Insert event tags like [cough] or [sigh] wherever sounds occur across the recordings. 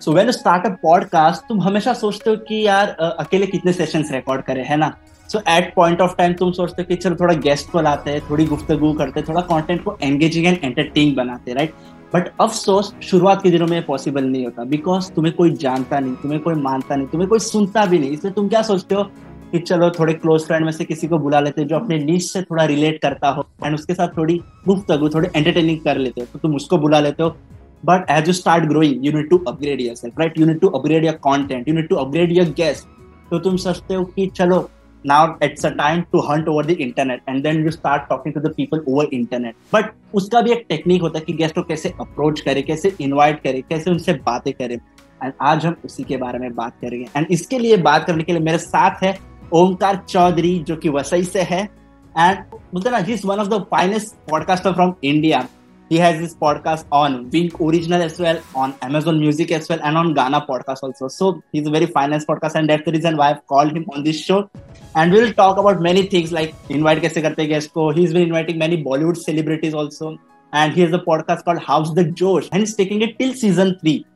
So when start a podcast तुम हमेशा सोचते हो कि यार अकेले कितने सेशंस रिकॉर्ड करें, है ना? So at point of time तुम सोचते हो कि चलो थोड़ा गेस्ट को लाते हैं, थोड़ी गुफ्तगु करते हैं, थोड़ा कंटेंट को एंगेजिंग एंड एंटरटेनिंग बनाते हैं राइट बट अफसोस, शुरुआत के दिनों में पॉसिबल नहीं होता बिकॉज़ तुम्हें कोई जानता नहीं, तुम्हें कोई मानता नहीं, तुम्हें कोई सुनता भी नहीं। इसलिए तुम क्या सोचते हो कि चलो थोड़े क्लोज फ्रेंड में से किसी को बुला लेते हो जो अपने नीच से थोड़ा रिलेट करता हो एंड उसके साथ थोड़ी गुफ्तगु, थोड़ी एंटरटेनिंग कर लेते हो तो तुम उसको बुला लेते हो But as you start growing, you need to upgrade yourself, right? You need to upgrade your content. You need to upgrade your guests. तो तुम सोचते हो कि चलो now it's a time to hunt over the internet and then you start talking to the people over internet but उसका भी एक technique होता है कि गेस्ट को कैसे अप्रोच करे कैसे इनवाइट करे कैसे उनसे बातें करे एंड आज हम उसी के बारे में बात करेंगे एंड इसके लिए बात करने के लिए मेरे साथ है ओमकार चौधरी जो कि वसई से है एंड बोलते ना he is one of the finest podcaster from India He has his podcast on Wynk Original as well, on Amazon Music as well, and on Gaana podcast also. So he's a very finance podcast, and that's the reason why I've called him on this show. And we'll talk about many things like invite kaise karte guest ko. He's been inviting many Bollywood celebrities also, and he has a podcast called How's the Josh, and he's taking it till season three.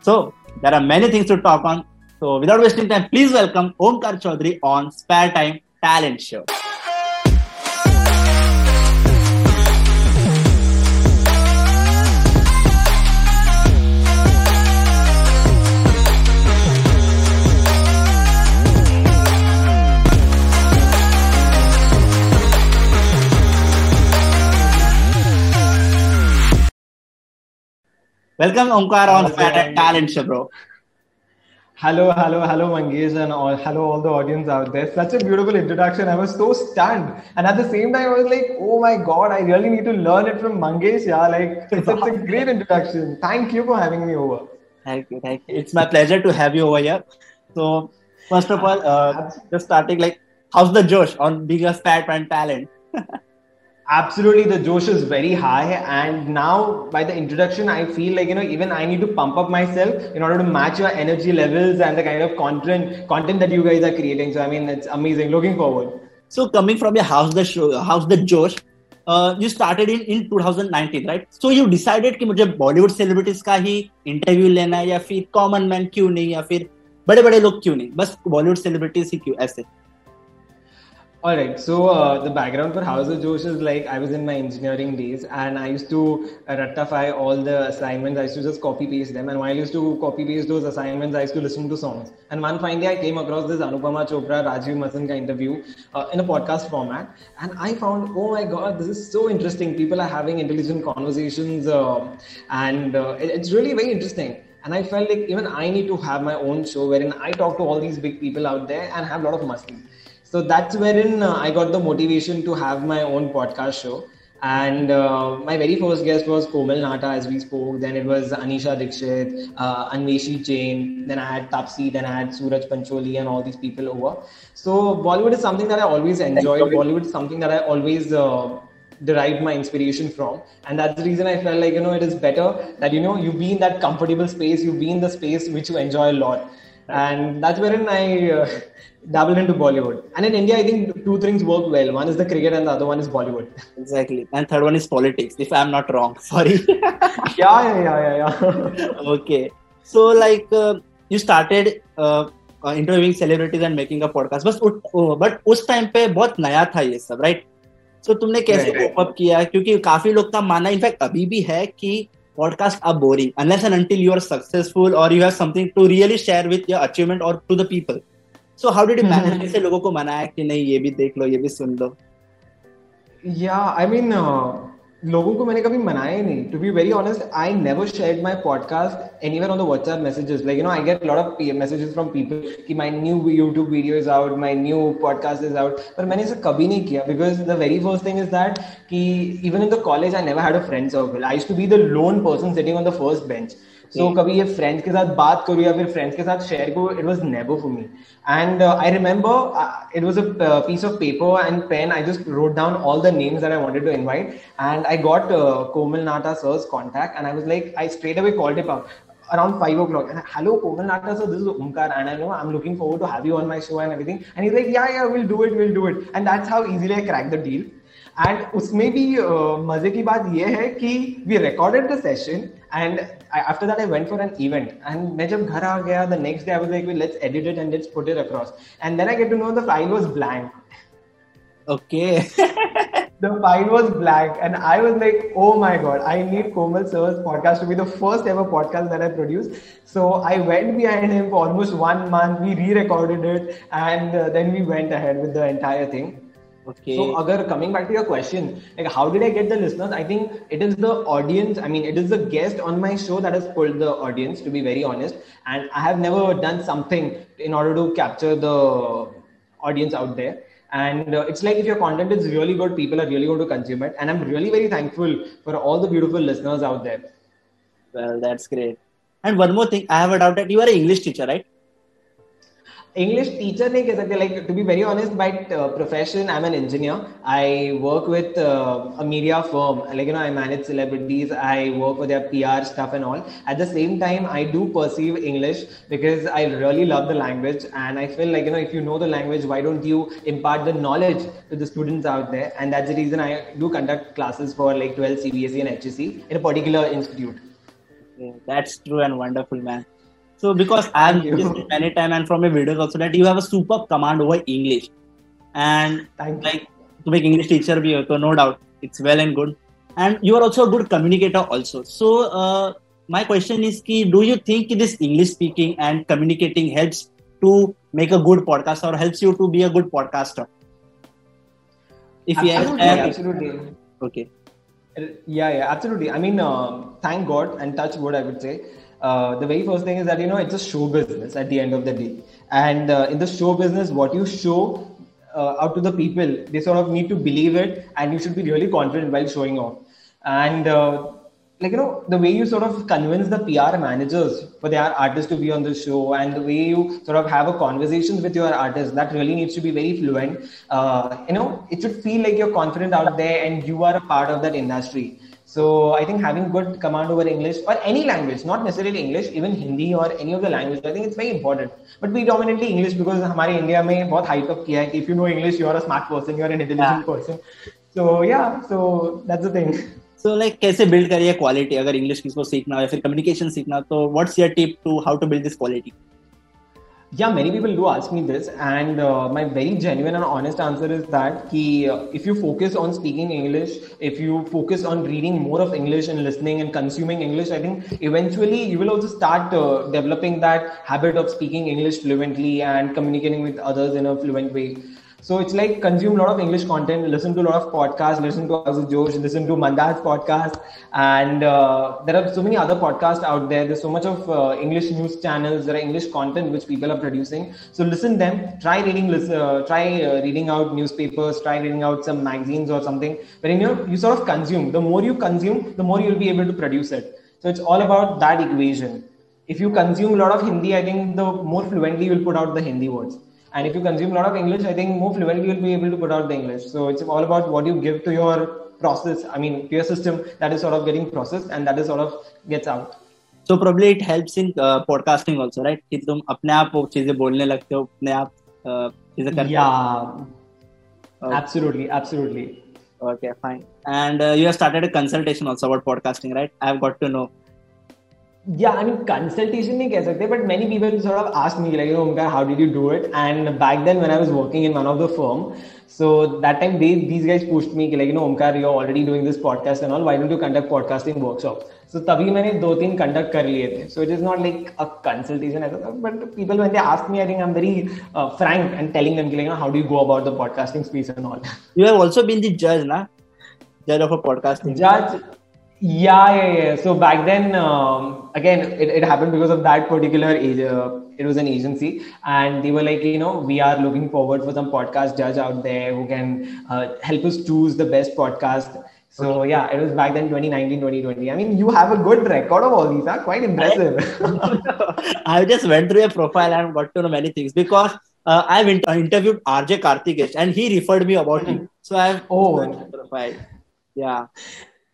So there are many things to talk on. So without wasting time, please welcome Omkar Chaudhari on Spare Time Talent Show. Welcome, Omkar, on Fat Talent Show, bro. Hello, hello, hello, Mangesh, and all, hello, all the audience out there. Such a beautiful introduction. I was so stunned, and at the same time, I was like, "Oh my god, I really need to learn it from Mangesh." Yeah, like [laughs] it's such a great introduction. Thank you for having me over. Thank you, thank you. It's my pleasure to have you over here. So, first of all, uh, just starting like, how's the Josh on being a fat and talent? [laughs] Absolutely, the Josh is very high, and now by the introduction, I feel like you know even I need to pump up myself in order to match your energy levels and the kind of content content that you guys are creating. So I mean, it's amazing. Looking forward. So coming from your house the show, house the Josh, uh, you started in in 2019, right? So you decided कि मुझे Bollywood celebrities का ही interview लेना है या फिर common man क्यों नहीं या फिर बड़े बड़े लोग क्यों नहीं बस Bollywood celebrities ही क्यों ऐसे all right. So uh, the background for House of Josh is like I was in my engineering days and I used to ratify all the assignments. I used to just copy paste them. And while I used to copy paste those assignments, I used to listen to songs. And one fine day, I came across this Anupama Chopra Rajeev Masand ka interview uh, in a podcast format, and I found, oh my god, this is so interesting. People are having intelligent conversations, uh, and uh, it, it's really very interesting. And I felt like even I need to have my own show wherein I talk to all these big people out there and have a lot of muscle so that's wherein uh, I got the motivation to have my own podcast show. And uh, my very first guest was Komal Nahta, as we spoke. Then it was Anisha Dixit, uh, Anveshi Jain. Then I had Taapsee. Then I had Suraj Pancholi and all these people over. So Bollywood is something that I always enjoyed. Bollywood is something that I always uh, derived my inspiration from and that's the reason i felt like you know it is better that you know you be in that comfortable space you be in the space which you enjoy a lot and that's wherein i uh, dabbled into Bollywood. And in India, I think two things work well. One is the cricket, and the other one is Bollywood. Exactly. And third one is politics. If I'm not wrong, sorry. yeah, yeah, yeah, yeah, yeah. okay. So like uh, you started uh, uh, interviewing celebrities and making a podcast. बस but उस time पे बहुत नया था ये सब right so so, तुमने कैसे कोप अप किया क्योंकि काफ़ी लोग का मानना इनफैक्ट अभी भी है कि podcast are boring unless and until you are successful or you have something to really share with your achievement or to the people so how did you manage कैसे लोगों को मनाया कि नहीं ये भी देख लो ये भी सुन लो? या आई मीन लोगों को मैंने कभी मनाया ही नहीं। To be very honest I never share my podcast anywhere on the WhatsApp messages like you know I get lot of messages from people कि my new YouTube video is out my new podcast is out पर मैंने इसे कभी नहीं किया because the very first thing is that कि even in the college I never had a friend circle I to be the lone person sitting on the first bench so कभी ये friends के साथ बात करूँ या फिर फ्रेंड्स के साथ शेयर करूँ it was never for me and I remember it was a piece of paper and pen I just wrote down all the names that I wanted to invite and I got Komal Nahta sir's contact and I was like I straight away called him up around five o'clock. And hello, Komal Nata, so this is Omkar, and I know I'm looking forward to have you on my show and everything. And he's like, yeah, yeah, we'll do it, we'll do it. And that's how easily I cracked the deal. And उसमें भी uh, मज़े की बात यह है कि we recorded the session and after that i went for an event. And main jab ghar aa the next day i was like let's edit it and let's put it across. And then i get to know the file was blank. Okay. [laughs] The file was blank. And i was like oh my god i need komal sir's podcast to be the first ever podcast that i produce." so i went behind him for almost one month. We re-recorded it. And uh, then we went ahead with the entire thing. Okay. So, agar coming back to your question, like how did I get the listeners? I think it is the audience. I mean, it is the guest on my show that has pulled the audience. To be very honest, and I have never done something in order to capture the audience out there. And uh, it's like if your content is really good, people are really going to consume it. And I'm really very thankful for all the beautiful listeners out there. Well, that's great. And one more thing, I have a doubt that you are an English teacher, right? English teacher nahi keh sakte. Like to be very honest, by uh, profession, I'm an engineer. I work with uh, a media firm. Like you know, I manage celebrities. I work with their PR stuff and all. At the same time, I do perceive English because I really love the language, and I feel like you know, if you know the language, why don't you impart the knowledge to the students out there? And that's the reason I do conduct classes for like 12 CBSE and HSE in a particular institute. That's true and wonderful, man so because I've listened many time and from your videos also that you have a super command over English, and Thank like to make English teacher be so no doubt it's well and good, and you are also a good communicator also. So uh, my question is, ki, do you think this English speaking and communicating helps to make a good podcast or helps you to be a good podcaster? If absolutely, have, absolutely. Okay. Yeah, yeah, absolutely. I mean, uh, thank God and touch wood, I would say uh, the very first thing is that you know it's a show business at the end of the day. And uh, in the show business what you show uh, out to the people they sort of need to believe it and you should be really confident while showing off. And uh, like you know the way you sort of convince the pr managers for their artists to be on the show and the way you sort of have a conversation with your artist that really needs to be very fluent. Uh, you know it should feel like you're confident out there and you are a part of that industry so I think having good command over English or any language, not necessarily English, even Hindi or any of the language, I think it's very important. But predominantly English because हमारे India में बहुत hype up किया है कि if you know English, you are a smart person, you are an intelligent yeah. person. So yeah, so that's the thing. So like कैसे build करिए quality अगर English किसको सीखना हो या फिर communication सीखना तो what's your tip to how to build this quality? Yeah many people do ask me this and uh, my very genuine and honest answer is that ki, uh, if you focus on speaking english if you focus on reading more of english and listening and consuming english i think eventually you will also start uh, developing that habit of speaking english fluently and communicating with others in a fluent way so it's like consume a lot of English content, listen to a lot of podcasts, listen to House Josh, listen to Mandar's podcast, and uh, there are so many other podcasts out there. There's so much of uh, English news channels, there are English content which people are producing. So listen them, try reading, uh, try uh, reading out newspapers, try reading out some magazines or something. But you know, you sort of consume. The more you consume, the more you'll be able to produce it. So it's all about that equation. If you consume a lot of Hindi, I think the more fluently you'll put out the Hindi words and if you consume a lot of English, I think more fluently you'll be able to put out the English. So it's all about what you give to your process. I mean, to your system that is sort of getting processed and that is sort of gets out. So probably it helps in uh, podcasting also, right? कि तुम अपने आप वो चीजें बोलने लगते हो अपने आप uh, चीजें करते Yeah, okay. absolutely, absolutely. Okay, fine. And uh, you have started a consultation also about podcasting, right? I have got to know. yeah i mean consultation nahi keh sakte but many people sort of asked me like oh Omkar, how did you do it and back then when i was working in one of the firm so that time they these guys pushed me like you know Omkar you're already doing this podcast and all why don't you conduct podcasting workshop so तभी मैंने दो तीन conduct कर लिए थे So, it is not like a consultation, ऐसा था but people when they ask me I think I am very Frank and telling them कि like how do you go about the podcasting space and all you have also been the जज ना जज of a podcasting जज yeah, yeah, yeah. So back then, um, again, it, it happened because of that particular age. Uh, it was an agency, and they were like, you know, we are looking forward for some podcast judge out there who can uh, help us choose the best podcast. So okay. yeah, it was back then 2019, 2020. I mean, you have a good record of all these, huh? Quite impressive. [laughs] I just went through your profile and got to know many things because uh, I've inter- interviewed RJ Karthikesh and he referred me about you. So I've oh profile. Yeah.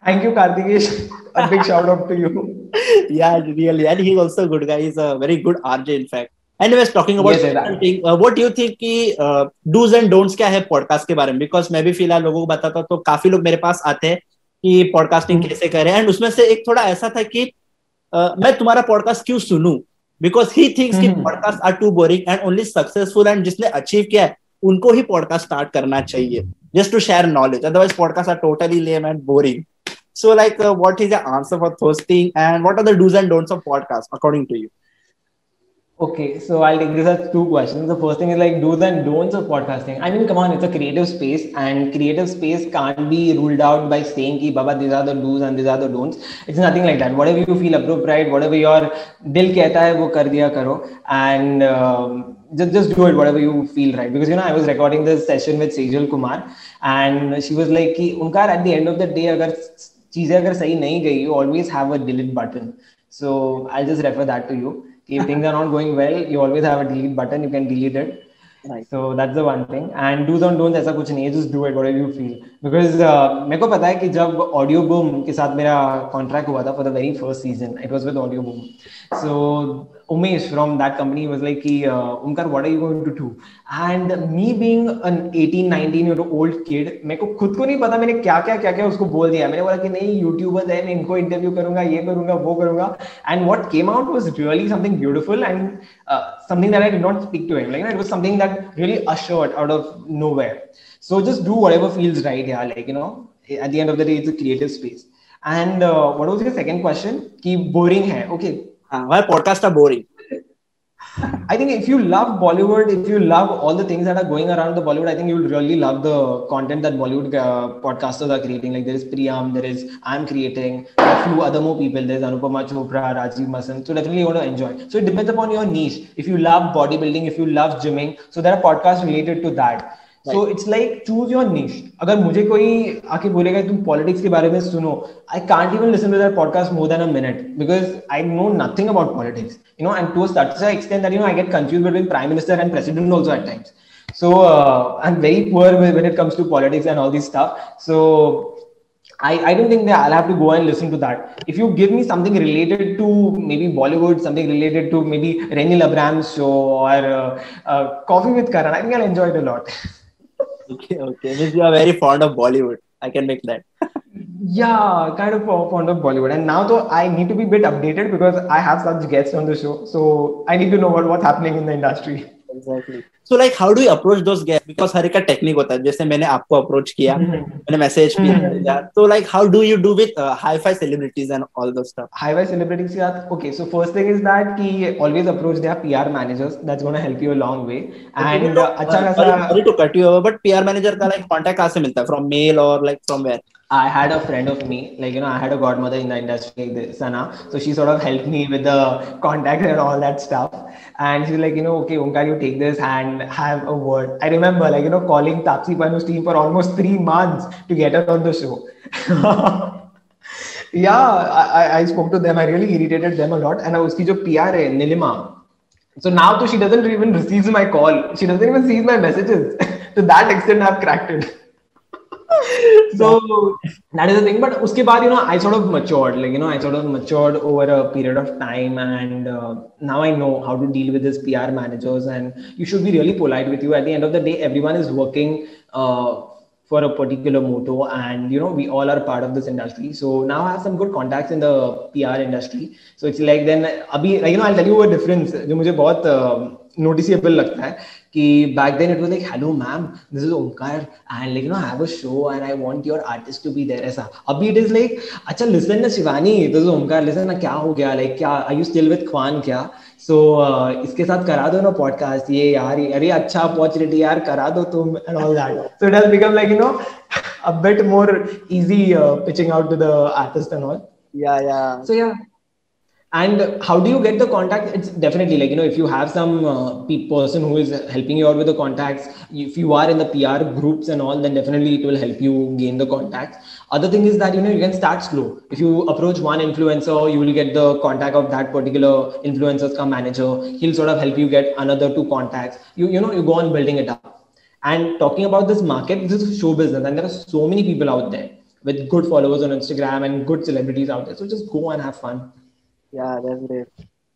Thank you, Karthikesh. [laughs] A big shout out to you. [laughs] yeah, really. And he's also a good guy. He's a very good RJ, in fact. Anyways, talking about yes, uh, what do you think कि dos and don'ts क्या है podcast के बारे में because मैं भी फ़िलहाल लोगों को बताता तो काफ़ी लोग मेरे पास आते हैं कि पॉडकास्टिंग कैसे करें एंड उसमें से एक थोड़ा ऐसा था कि मैं तुम्हारा पॉडकास्ट क्यों सुनू बिकॉज़ ही थिंक्स कि podcast are too boring and only successful and जिसने अचीव किया है उनको ही पॉडकास्ट स्टार्ट करना चाहिए just to share knowledge otherwise podcast are totally lame and boring So, like, uh, what is the answer for those things, and what are the do's and don'ts of podcast according to you? Okay, so I'll take this as two questions. The first thing is like do's and don'ts of podcasting. I mean, come on, it's a creative space, and creative space can't be ruled out by saying, "Ki Baba, these are the do's and these are the don'ts." It's nothing like that. Whatever you feel appropriate, whatever your dil kehta hai, wo kar diya karo, and um, just just do it whatever you feel right. Because you know, I was recording this session with Sejal Kumar, and she was like, "Ki Omkar, at the end of the day, agar चीज़ें अगर सही नहीं गई you always have a delete button so I just refer that to you if things are not going well you always have a delete button you can delete it so that's the one thing and dos and don't ऐसा कुछ नहीं है just do it whatever you feel because मेरे को पता है कि जब ऑडियो बूम के साथ मेरा कॉन्ट्रैक्ट हुआ था for the very first season it was with Audioboom so Umesh from that company was like, hey, Omkar, uh, what are you going to do? And me being an 18, 19 year old kid, I didn't know what I was going to say. I YouTubers, I will interview them, I will do And what came out was really something beautiful and uh, something that I did not speak to him. Like, it was something that really assured out of nowhere. So just do whatever feels right Yeah, Like, you know, at the end of the day, it's a creative space. And uh, what was your second question? Keep boring. Hai. Okay why podcasts are boring? I think if you love Bollywood, if you love all the things that are going around the Bollywood, I think you'll really love the content that Bollywood uh, podcasters are creating. Like there is Priyam, there is I'm creating, a few other more people. There's Anupama Chopra, Rajeev Masand. So definitely you want to enjoy. So it depends upon your niche. If you love bodybuilding, if you love gymming, so there are podcasts related to that. So it's like choose your niche अगर मुझे कोई आके बोलेगा तुम politics के बारे में सुनो I can't even listen to that podcast more than a minute because I know nothing about politics you know and to such extent that you know I get confuse between prime minister and president also at times so uh, i'm very poor when it comes to politics and all this stuff so I, I don't think that I'll have to go and listen to that. If you give me something related to maybe Bollywood, something related to maybe Renil Abrams show or uh, uh, Coffee with Karan, I think I'll enjoy it a lot. [laughs] Okay, okay. Means you are very fond of Bollywood. I can make that. yeah, kind of fond of Bollywood. And now though I need to be a bit updated because I have such guests on the show. So I need to know what, what's happening in the industry. Exactly. So like how do you approach those guest because हर एक का technique होता है जैसे मैंने आपको approach किया mm-hmm. मैंने मैसेज किया तो like how do you do with hi fi celebrities and all those stuff hi fi celebrities के साथ okay so first thing is that कि always approach their PR managers that's gonna help you a long way and अच्छा खासा sorry to cut you over but PR manager का like contact कहाँ से मिलता है? फ्रॉम मेल और like from where I had a friend of me, like, you know, I had a godmother in the industry, Sana. So she sort of helped me with the contact and all that stuff. And she's like, you know, okay, Omkar, you take this and have a word. I remember, like, you know, calling Taapsee Pannu's team for almost three months to get her on the show. [laughs] yeah, I, I spoke to them. I really irritated them a lot. And I uski jo PR hai, Nilima. So now, she doesn't even receive my call. She doesn't even see my messages. [laughs] to that extent, I've cracked it. [laughs] so that is the thing but uske baad you know i sort of matured like you know i sort of matured over a period of time and uh, now i know how to deal with this pr managers and you should be really polite with you at the end of the day everyone is working uh, for a particular motto and you know we all are part of this industry so now i have some good contacts in the pr industry so it's like then abhi like you know i'll tell you a difference jo mujhe bahut uh, noticeable लगता है कि back then it was like hello ma'am this is Omkar and like you know have a show and I want your artist to be there ऐसा। अभी it is like अच्छा listen ना Shivani this is Omkar listen ना क्या हो गया like क्या are you still with Khan क्या? सो इसके साथ करा दो ना पॉडकास्ट ये यार अरे अच्छा अपॉर्चुनिटी यार करा दो तुम and all that so it has become like you know a bit more easy pitching out to the artist and all yeah yeah so या and how do you get the contact it's definitely like you know if you have some uh, person who is helping you out with the contacts if you are in the pr groups and all then definitely it will help you gain the contacts. Other thing is that you know you can start slow. If you approach one influencer you will get the contact of that particular influencer's come manager. He'll sort of help you get another two contacts. You you know you go on building it up. And talking about this market this is show business and there are so many people out there with good followers on instagram and good celebrities out there. So just go and have fun Yeah, that's great.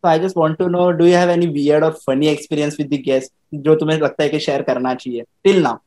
So I just want to know, do you have any weird or funny experience with the guest जो तुम्हें लगता है कि share करना चाहिए till now?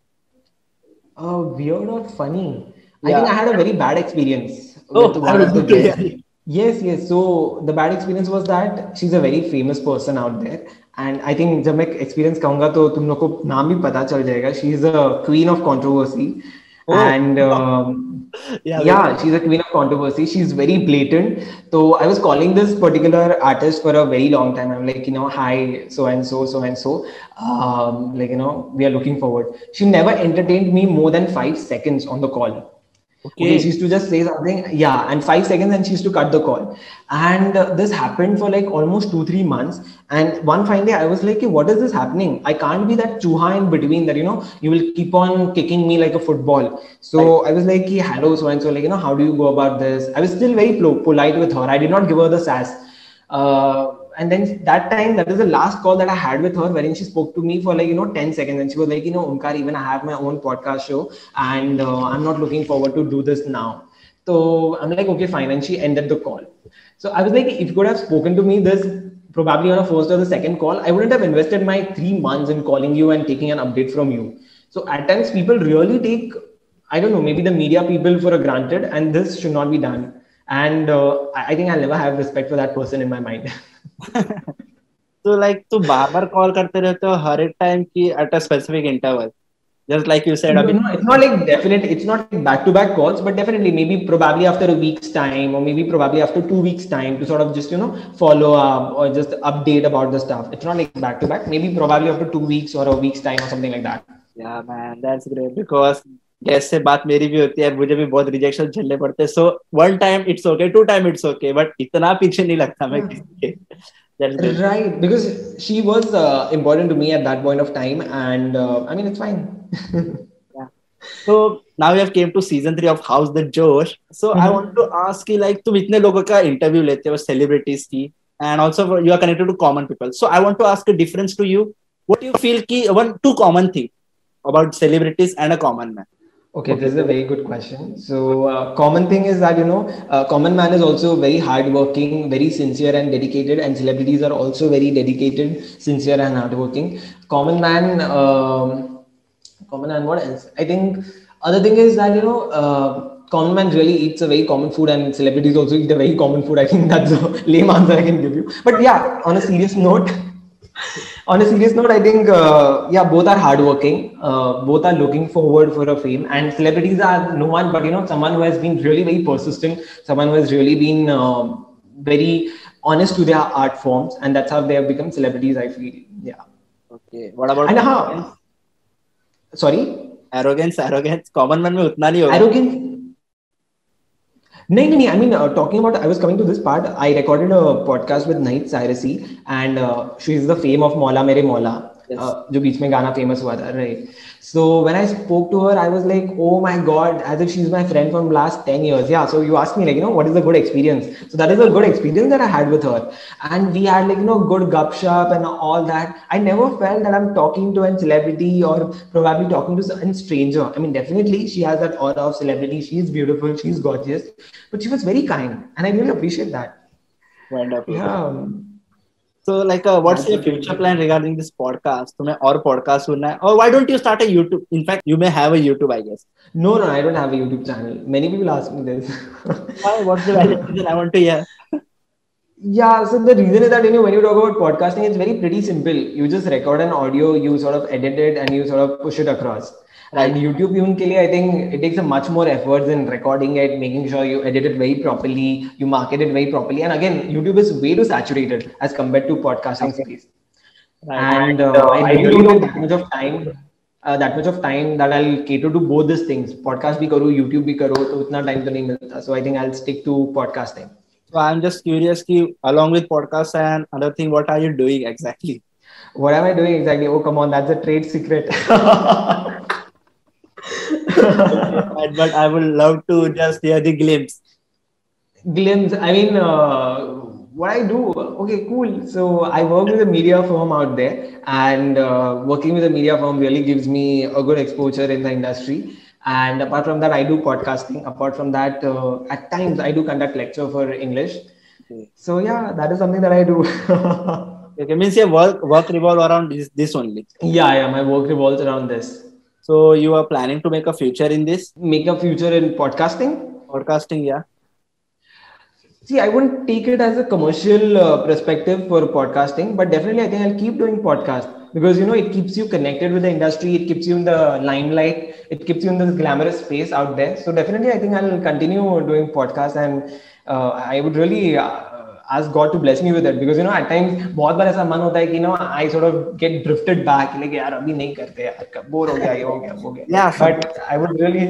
Uh, weird or funny? Yeah. I think I had a very bad experience oh, with one of the guests. Yes, yes. So the bad experience was that she's a very famous person out there. And I think जब मैं experience कहूँगा तो तुम लोग को नाम भी पता चल जाएगा. She's a queen of controversy. Oh. And um, [laughs] yeah, yeah she's a queen of controversy. She's very blatant. So I was calling this particular artist for a very long time. I'm like, you know, hi, so and so, so and so. Um, like, you know, we are looking forward. She never entertained me more than five seconds on the call. Okay. okay. she used to just say something yeah and five seconds and she used to cut the call and uh, this happened for like almost two three months and one fine day i was like hey, what is this happening i can't be that chuha in between that you know you will keep on kicking me like a football so right. i was like hey, hello so and so like you know how do you go about this i was still very polite with her i did not give her the sass uh, and then that time that was the last call that i had with her wherein she spoke to me for like you know 10 seconds. And she was like you know Omkar even i have my own podcast show and uh, i'm not looking forward to do this now. So i'm like okay fine. And she ended the call. So i was like if you could have spoken to me this probably on a first or the second call i wouldn't have invested my three months in calling you and taking an update from you. So at times people really take i don't know maybe the media people for granted and this should not be done. And uh, i think i'll never have respect for that person in my mind [laughs] तो like तू बार बार call करते रहते हो हर एक time की at a specific interval just like you said अभी it's not like definite it's not back to back calls but definitely maybe probably after a week's time और maybe probably after two weeks time to sort of just you know follow up और just update about the stuff it's not like back to back maybe probably after two weeks और a weeks time और something like that yeah man that's great because gas बात मेरी भी होती है मुझे भी बहुत रिजेक्शन झेलने पड़ते हैं so one time it's okay two time it's okay but इतना पीछे नहीं लगता मैं किसी के right because she was uh, important to me at that point of time and uh, i mean it's fine yeah. so now we have came to season 3 of house the josh so mm-hmm. i want to ask you like तुम इतने लोगों का interview लेते हो celebrities की and also you are connected to common people so i want to ask a difference to you what do you feel ki one two common thing about celebrities and a common man Okay, this is a very good question. So, uh, common thing is that you know, uh, common man is also very hardworking, very sincere and dedicated, and celebrities are also very dedicated, sincere and hardworking. Common man, um, common man. What else? I think other thing is that you know. Uh, common man really eats a very common food and celebrities also eat a very common food. I think that's a [laughs] lame answer I can give you. But yeah, on a serious [laughs] note, on a serious note, I think uh, yeah, both are hardworking. Uh, both are looking forward for a fame, and celebrities are no one but you know someone who has been really very persistent, someone who has really been uh, very honest to their art forms, and that's how they have become celebrities. I feel yeah. Okay. What about and how? Sorry. Arrogance, arrogance. Common man में उतना नहीं होगा. Arrogance. no, no, no. I mean, uh, talking about, I was coming to this part. I recorded a podcast with Nahid Cyrusy, and uh, she's the fame of Mola Mere Mola yes. uh, जो बीच में गाना famous हुआ था right so when I spoke to her I was like oh my God as if she is my friend from last 10 years yeah so you asked me like you know what is a good experience so that is a good experience that i had with her and we had like you know good gup shop and all that i never felt that i'm talking to a celebrity or probably talking to a stranger i mean definitely she has that aura of celebrity she's beautiful she's gorgeous but she was very kind and i really appreciate that wonderful yeah so, like, uh, what's your future plan regarding this podcast? तुम्हें और podcast सुनना है? Or why don't you start a YouTube? In fact, you may have a YouTube, I guess. No, no, I don't have a YouTube channel. Many people ask me this. why? What's the reason? I want to hear. Yeah, so the reason is that you know when you talk about podcasting, it's very pretty simple. You just record an audio, you sort of edit it, and you sort of push it across. And YouTube even I think it takes a much more effort in recording it, making sure you edit it very properly, you market it very properly. And again, YouTube is way too saturated as compared to podcasting space. Right. And uh, uh, I really don't have that much of time. Uh, that much of time that I'll cater to both these things. Podcast bhi karo, YouTube bhi karo, so itna time to nahi milta. So I think I'll stick to podcasting. So I'm just curious, ki, along with podcast and other thing, what are you doing exactly? What am I doing exactly? Oh, come on, that's a trade secret. [laughs] [laughs] but I would love to just hear the glimpse. Glimpse. I mean, uh, what I do. Okay, cool. So I work with a media firm out there, and uh, working with a media firm really gives me a good exposure in the industry. And apart from that, I do podcasting. Apart from that, uh, at times I do conduct lecture for English. Okay. So yeah, that is something that I do. [laughs] okay, means your work work revolve around this, this only. Yeah, yeah, my work revolves around this. So you are planning to make a future in this? Make a future in podcasting? Podcasting, yeah. See, I wouldn't take it as a commercial uh, perspective for podcasting, but definitely I think I'll keep doing podcast because you know it keeps you connected with the industry, it keeps you in the limelight, it keeps you in this glamorous space out there. So definitely I think I'll continue doing podcast and uh, I would really uh, ask God to bless me with it because you know at times बहुत बार ऐसा मन होता है कि you know I sort of get drifted back like यार अभी नहीं करते यार कब बोर हो गया ये हो गया वो गया yeah but I would really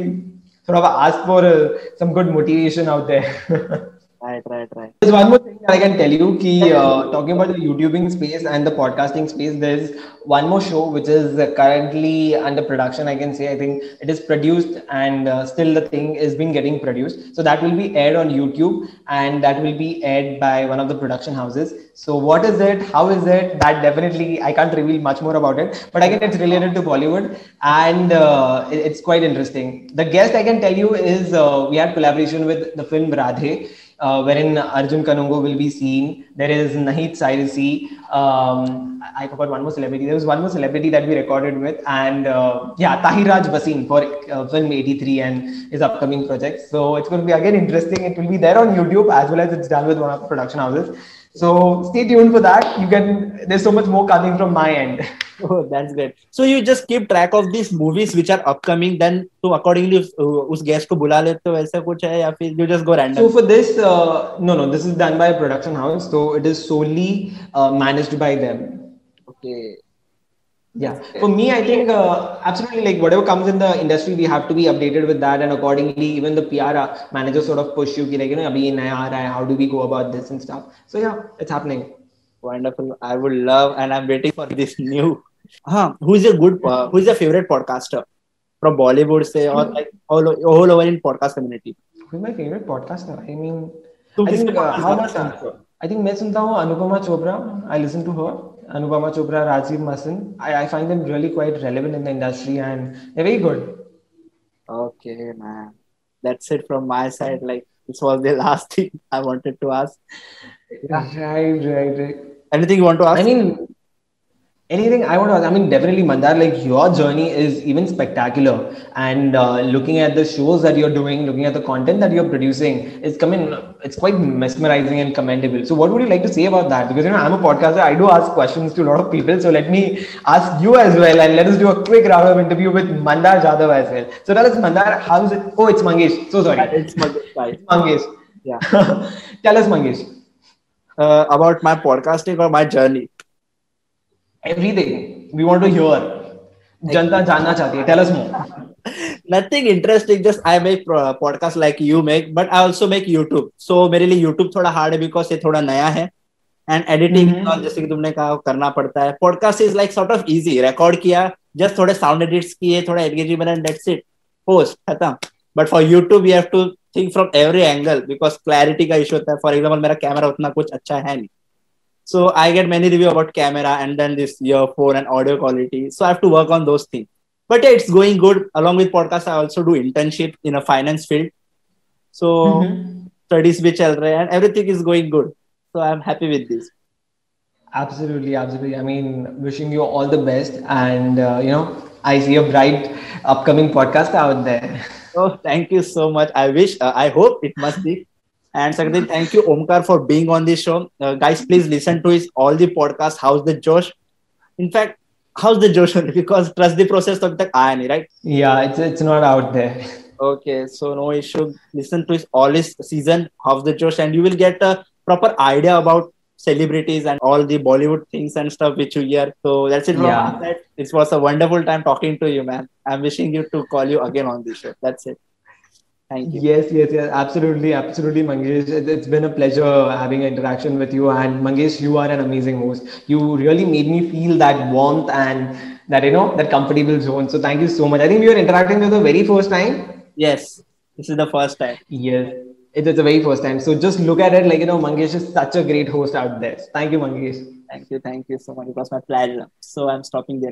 sort of ask for uh, some good motivation out there Right, right, right. There's one more thing that I can tell you. Ki, uh, talking about the YouTubing space and the podcasting space, there's one more show which is currently under production. I can say I think it is produced and uh, still the thing is being getting produced. So that will be aired on YouTube and that will be aired by one of the production houses. So what is it? How is it? That definitely I can't reveal much more about it. But again, it's related to Bollywood and uh, it's quite interesting. The guest I can tell you is uh, we had collaboration with the film Radhe uh, wherein Arjun Kanungo will be seen. There is Nahid Cyrusy. Um, I forgot one more celebrity. There was one more celebrity that we recorded with, and uh, yeah, Tahir Raj Bhasin for uh, film 83 and his upcoming projects. So it's going to be again interesting. It will be there on YouTube as well as it's done with one of the production houses. So stay tuned for that. You can. There's so much more coming from my end. [laughs] Oh, that's great. So you just keep track of these movies which are upcoming, then to accordingly उस guest को बुला लेते हो ऐसा कुछ है या फिर you just go random? So for this, uh, no, no, this is done by a production house, so it is solely uh, managed by them. Okay. Yeah, for me, I think uh, absolutely like whatever comes in the industry, we have to be updated with that, and accordingly, even the PR manager sort of push you, like you know, abhi naya aa hai, how do we go about this and stuff. So yeah, it's happening. Wonderful. I would love, and I'm waiting for this new. [laughs] Huh. Who is your good? Uh, who is your favorite podcaster from Bollywood, say, or like all, all over in podcast community? Who's my favorite podcaster? I mean, I think uh, how much? I think मैं सुनता हूँ Anupama Chopra. I listen to her. Anupama Chopra, Rajeev Masand. I, I find them really quite relevant in the industry and they're very good. Okay, man. That's it from my side. Like this was the [laughs] last thing I wanted to ask. Yeah. Right, right, right. Anything you want to ask? I mean, anything i want to ask i mean definitely mandar like your journey is even spectacular. And uh, looking at the shows that you're doing looking at the content that you're producing it's coming it's quite mesmerizing and commendable. So what would you like to say about that? Because you know i'm a podcaster i do ask questions to a lot of people so let me ask you as well and let us do a quick round of interview with mandar jadhav as well. So tell us mandar how is it? Oh it's mangesh. So sorry. It's mangesh, it's mangesh. yeah. [laughs] Tell us mangesh. Uh, about my podcasting or my journey everything we want to hear. janta janna chahti hai tell us more. Nothing interesting just i make podcast like you make but i also make youtube. So मेरे लिए youtube थोड़ा hard है because ये थोड़ा नया है. And editing mm-hmm. जैसे कि तुमने कहा करना पड़ता है. Podcast is like sort of easy record किया जस्ट थोड़े साउंड एडिट्स किए थोड़ा एंगेजिंग बना दैट्स इट पोस्ट खत्म. But for YouTube you have to think from every angle because clarity का इशू होता है. फॉर एग्ज़ाम्पल मेरा कैमरा उतना कुछ अच्छा है नहीं. So I get many review about camera and then this earphone and audio quality. So I have to work on those things. But yeah, it's going good. Along with podcast, I also do internship in a finance field. So mm-hmm. studies which and everything is going good. So I'm happy with this. Absolutely, absolutely. I mean, wishing you all the best, and uh, you know, I see a bright upcoming podcast out there. Oh, thank you so much. I wish, uh, I hope it must be. And secondly, thank you, Omkar, for being on this show. Uh, guys, please listen to his all the podcasts. How's the Josh? In fact, how's the Josh [laughs] Because trust the process of the INE, right? Yeah, it's it's not out there. [laughs] Okay, so no issue. Listen to his all his season, How's the Josh, and you will get a proper idea about celebrities and all the Bollywood things and stuff which you hear. So that's it. Yeah. It was a wonderful time talking to you, man. I'm wishing you to call you again on this show. That's it. Thank you. Yes, yes, yes, absolutely, absolutely, Mangesh. It's been a pleasure having an interaction with you. And Mangesh, you are an amazing host. You really made me feel that warmth and that you know that comfortable zone. So thank you so much. I think we were interacting for the very first time. Yes, this is the first time. Yes, it is the very first time. So just look at it like you know, Mangesh is such a great host out there. Thank you, Mangesh. Thank you, thank you so much. It was my pleasure. So I'm stopping there.